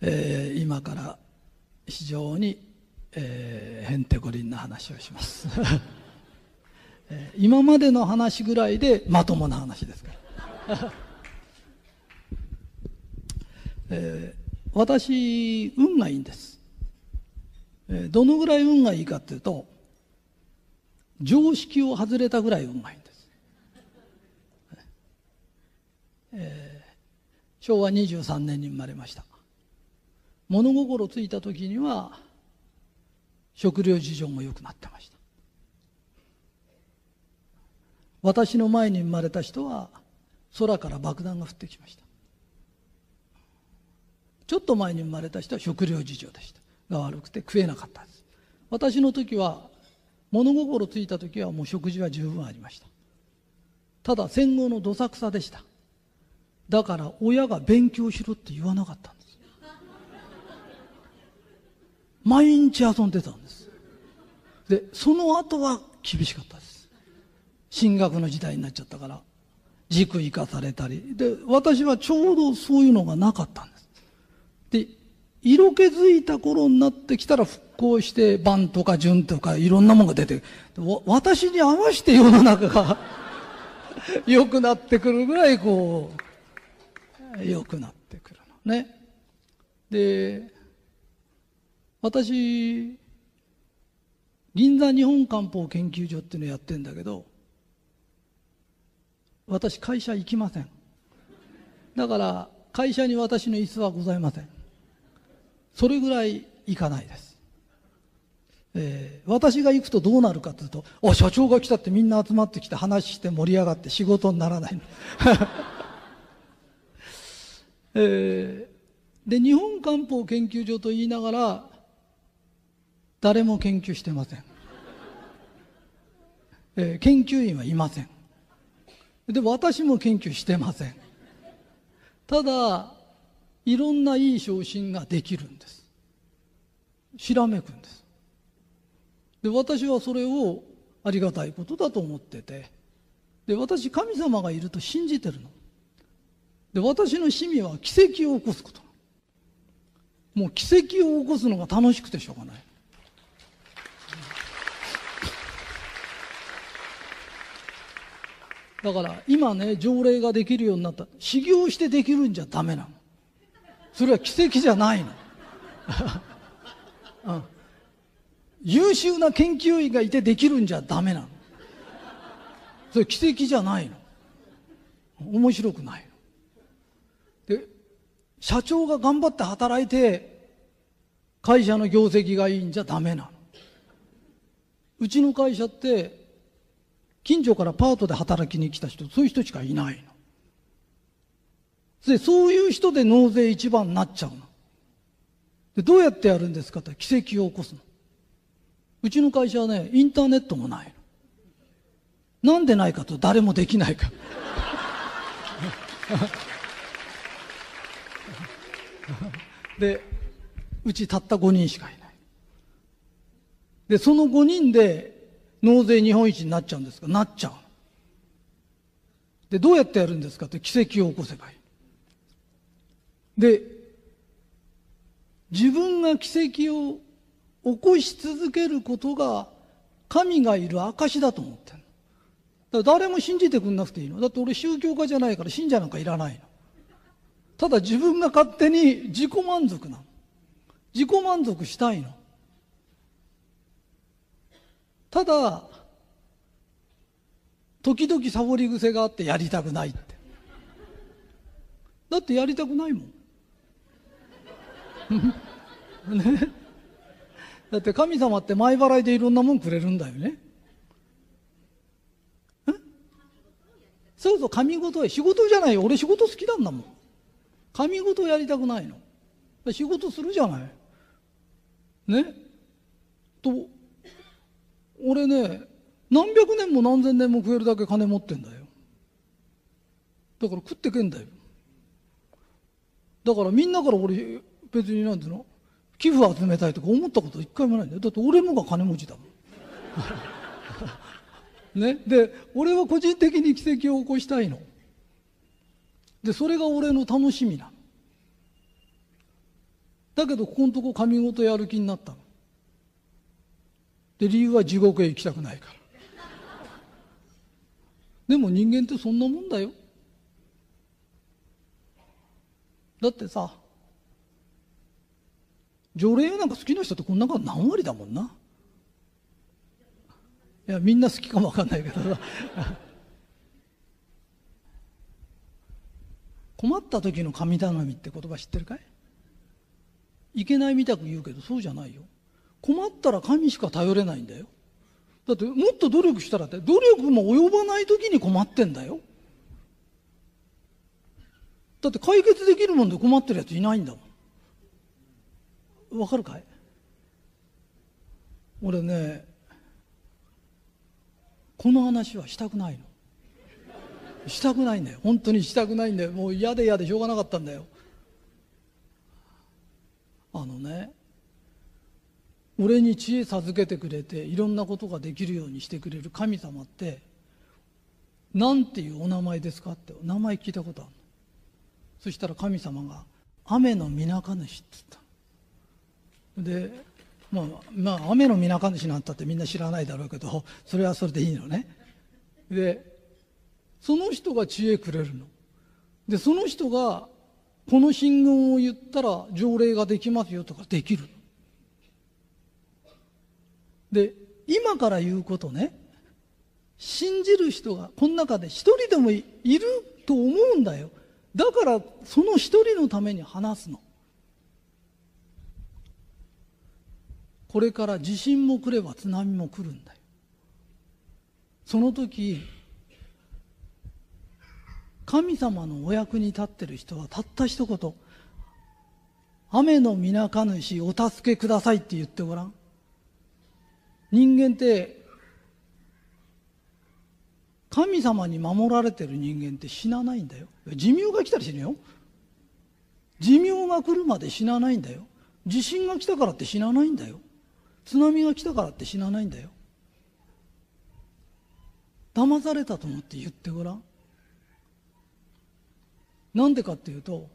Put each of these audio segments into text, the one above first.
えー今から非常に、えーへんてこりんな話をします、えー今までの話ぐらいでまともな話ですから、えー私運がいいんです、えーどのぐらい運がいいかっていうと常識を外れたぐらい運がいいんです、えー昭和23年に生まれました。物心ついた時には食料事情も良くなってました。私の前に生まれた人は空から爆弾が降ってきました。ちょっと前に生まれた人は食料事情でした。が悪くて食えなかったです。私の時は物心ついた時はもう食事は十分ありました。ただ戦後のどさくさでした。だから親が勉強しろって言わなかったんです毎日遊んでたんです。でその後は厳しかったです。進学の時代になっちゃったから塾行かされたり。で私はちょうどそういうのがなかったんです。で色気づいた頃になってきたら復興して番とか順とかいろんなものが出て私に合わせて世の中が 良くなってくるぐらいこう良くなってくるのね。で私銀座日本漢方研究所っていうのやってんだけど私会社行きません。だから会社に私の椅子はございません。それぐらい行かないです、えー私が行くとどうなるかというと「お社長が来た」ってみんな集まってきて話して盛り上がって仕事にならない。の、えーで日本漢方研究所と言いながら誰も研究してません、えー研究員はいません。で私も研究してません。ただいろんないい昇進ができるんです。ひらめくんです。で私はそれをありがたいことだと思ってて。で私神様がいると信じてるの。で私の趣味は奇跡を起こすこと。もう奇跡を起こすのが楽しくてしょうがない。だから今ね条例ができるようになった。修行してできるんじゃダメなの。それは奇跡じゃないの、うん。優秀な研究員がいてできるんじゃダメなの。それ奇跡じゃないの。面白くないの。で社長が頑張って働いて会社の業績がいいんじゃダメなの。うちの会社って近所からパートで働きに来た人そういう人しかいないの。でそういう人で納税一番になっちゃうの。でどうやってやるんですかって奇跡を起こすの。うちの会社はねインターネットもないの。なんでないかと誰もできないから。でうちたった5人しかいない。でその5人で納税日本一になっちゃうんですか？なっちゃう。でどうやってやるんですかって奇跡を起こせばいい。で自分が奇跡を起こし続けることが神がいる証だと思ってるだから誰も信じてくんなくていいの。だって俺宗教家じゃないから信者なんかいらないの。ただ自分が勝手に自己満足なの。自己満足したいの。ただ時々サボり癖があってやりたくないって。だってやりたくないもん。ね。だって神様って前払いでいろんなもんくれるんだよね。え？そうそう神事へ。仕事じゃないよ。俺仕事好きなんだもん。神事やりたくないの。仕事するじゃない。ね？と俺ね何百年も何千年も食えるだけ金持ってんだよ。だから食ってけんだよ。だからみんなから俺別になんていうの寄付集めたいとか思ったこと一回もないんだよ。だって俺もが金持ちだもん。ね。で俺は個人的に奇跡を起こしたいの。でそれが俺の楽しみなの。だけどここのとこ神事やる気になったの。で理由は地獄へ行きたくないから。でも人間ってそんなもんだよ。だってさ除霊なんか好きな人ってこんなこと何割だもんな。いやみんな好きかもわかんないけどさ。困った時の神頼みって言葉知ってるかい？いけないみたく言うけどそうじゃないよ。困ったら神しか頼れないんだよ。だってもっと努力したらって努力も及ばない時に困ってんだよ。だって解決できるもんで困ってるやついないんだもん。わかるかい？俺ねこの話はしたくないの。したくないんだよ。本当にしたくないんだよ。もう嫌で嫌でしょうがなかったんだよ。あのね俺に知恵授けてくれていろんなことができるようにしてくれる神様って何ていうお名前ですかってお名前聞いたことあるの？そしたら神様が「雨のみなか主」って言ったでまあ、まあ、雨のみなか主なんたってみんな知らないだろうけどそれはそれでいいのね。でその人が知恵くれるの。でその人がこの信言を言ったら条例ができますよとかできるで今から言うことね。信じる人がこの中で一人でもいると思うんだよ。だからその一人のために話すの。これから地震も来れば津波も来るんだよ。その時神様のお役に立ってる人はたった一言。雨のみなか主お助けくださいって言ってごらん。人間って神様に守られてる人間って死なないんだよ。寿命が来たら死ぬよ。寿命が来るまで死なないんだよ。地震が来たからって死なないんだよ。津波が来たからって死なないんだよ。騙されたと思って言ってごらん。なんでかっていうと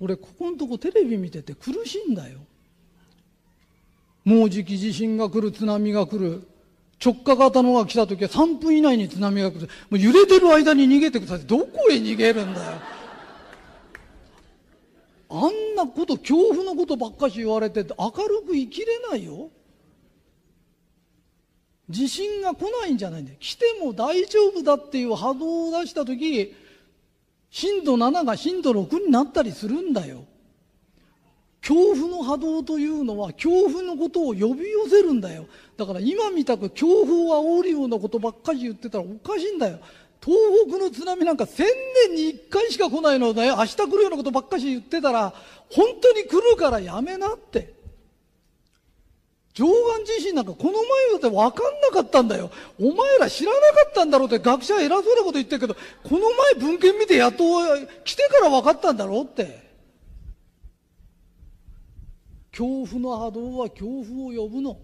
俺ここのとこテレビ見てて苦しいんだよ。もうじき地震が来る津波が来る。直下型のが来た時は3分以内に津波が来る。もう揺れてる間に逃げてください。どこへ逃げるんだよ。あんなこと恐怖のことばっかし言われて明るく生きれないよ。地震が来ないんじゃないんだよ。来ても大丈夫だっていう波動を出した時震度7が震度6になったりするんだよ。恐怖の波動というのは恐怖のことを呼び寄せるんだよ。だから今みたく恐怖を煽るようなことばっかり言ってたらおかしいんだよ。東北の津波なんか千年に一回しか来ないので明日来るようなことばっかし言ってたら本当に来るからやめなって。上岸地震なんかこの前だって分かんなかったんだよ。お前ら知らなかったんだろうって学者偉そうなこと言ってるけどこの前文献見てやっと来てから分かったんだろうって。恐怖の波動は恐怖を呼ぶの。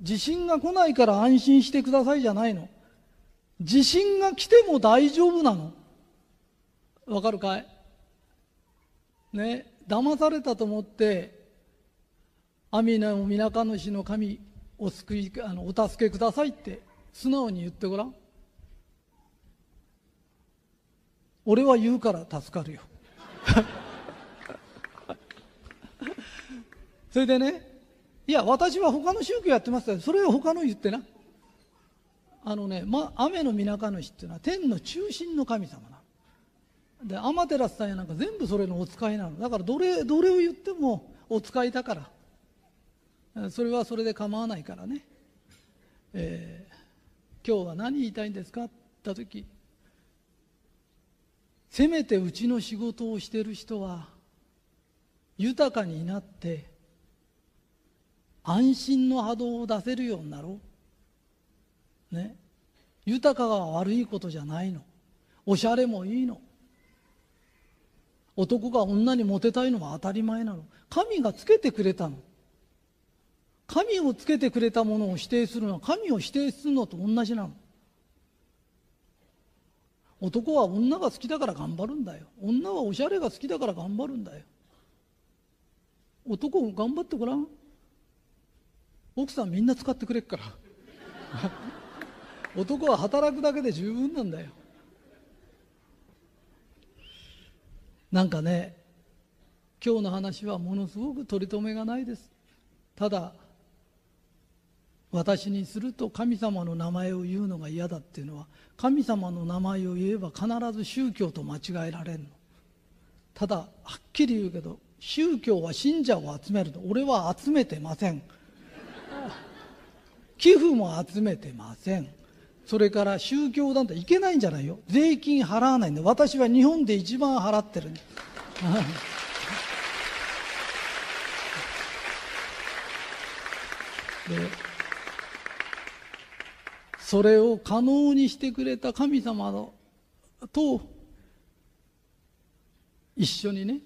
地震が来ないから安心してくださいじゃないの。地震が来ても大丈夫なの。わかるかい？ね騙されたと思って阿弥陀みなか主の神お救いあのお助けくださいって素直に言ってごらん。俺は言うから助かるよ。それでねいや私は他の宗教やってますからそれを他の言ってな。あのね、ま、雨のみなか主っていうのは天の中心の神様なの。で天照さんやなんか全部それのお使いなの。だからどれどれを言ってもお使いだから。それはそれで構わないからね、えー、今日は何言いたいんですかって言った時せめてうちの仕事をしてる人は豊かになって安心の波動を出せるようになろう。ね。豊かが悪いことじゃないの。おしゃれもいいの。男が女にモテたいのは当たり前なの。神がつけてくれたの。神をつけてくれたものを否定するのは神を否定するのと同じなの。男は女が好きだから頑張るんだよ。女はおしゃれが好きだから頑張るんだよ。男頑張ってごらん。奥さんみんな使ってくれっから。男は働くだけで十分なんだよ。なんかね今日の話はものすごく取り留めがないです。ただ私にすると神様の名前を言うのが嫌だっていうのは神様の名前を言えば必ず宗教と間違えられるの。ただはっきり言うけど宗教は信者を集めると俺は集めてません。寄付も集めてません。それから宗教団体いけないんじゃないよ。税金払わないんで私は日本で一番払ってる でそれを可能にしてくれた神様のと一緒にね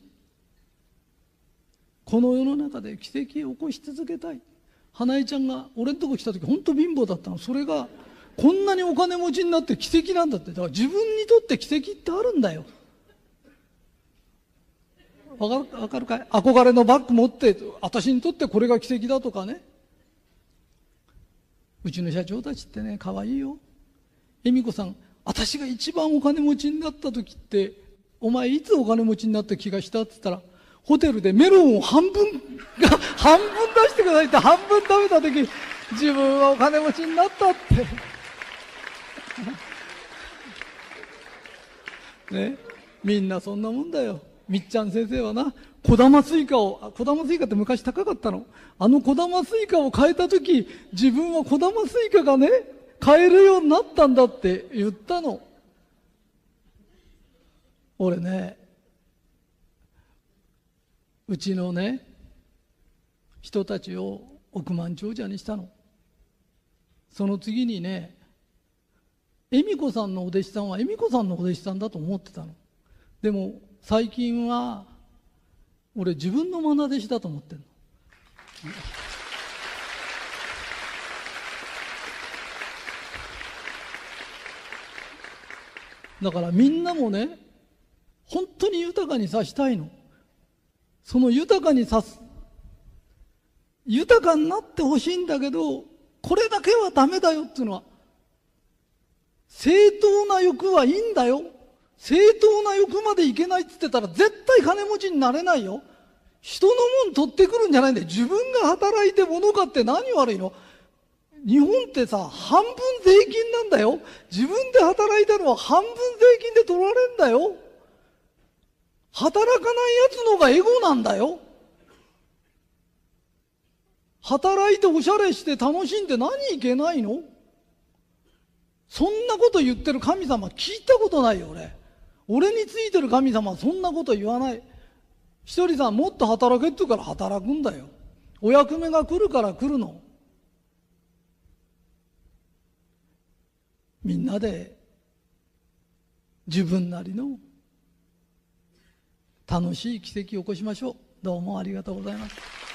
この世の中で奇跡を起こし続けたい。花江ちゃんが俺のとこ来た時本当貧乏だったの。それがこんなにお金持ちになって奇跡なんだって。だから自分にとって奇跡ってあるんだよ。わかるわかるかい？憧れのバッグ持って私にとってこれが奇跡だとかね。うちの社長たちってね可愛いよ。恵美子さん私が一番お金持ちになった時ってお前いつお金持ちになった気がしたって言ったらホテルでメロンを半分が半分出してくださいって半分食べた時自分はお金持ちになったって ね、みんなそんなもんだよ。みっちゃん先生はな、小玉スイカを、小玉スイカって昔高かったの？あの小玉スイカを買えた時、自分は小玉スイカがね、買えるようになったんだって言ったの。俺ね、うちのね、人たちを億万長者にしたの。その次にね、恵美子さんのお弟子さんは恵美子さんのお弟子さんだと思ってたの。でも最近は俺自分の愛弟子だと思ってるの。だからみんなもね本当に豊かにさしたいの。その豊かにさす豊かになってほしいんだけどこれだけはダメだよっていうのは正当な欲はいいんだよ。正当な欲までいけないって言ってたら絶対金持ちになれないよ。人のもん取ってくるんじゃないんだよ。自分が働いて物買って何悪いの日本ってさ、半分税金なんだよ。自分で働いたのは半分税金で取られんだよ。働かない奴のがエゴなんだよ。働いておしゃれして楽しんで何いけないの？そんなこと言ってる神様聞いたことないよ俺。俺についてる神様はそんなこと言わない。ひとりさんもっと働けって言うから働くんだよ。お役目が来るから来るの。みんなで自分なりの楽しい奇跡を起こしましょう。どうもありがとうございます。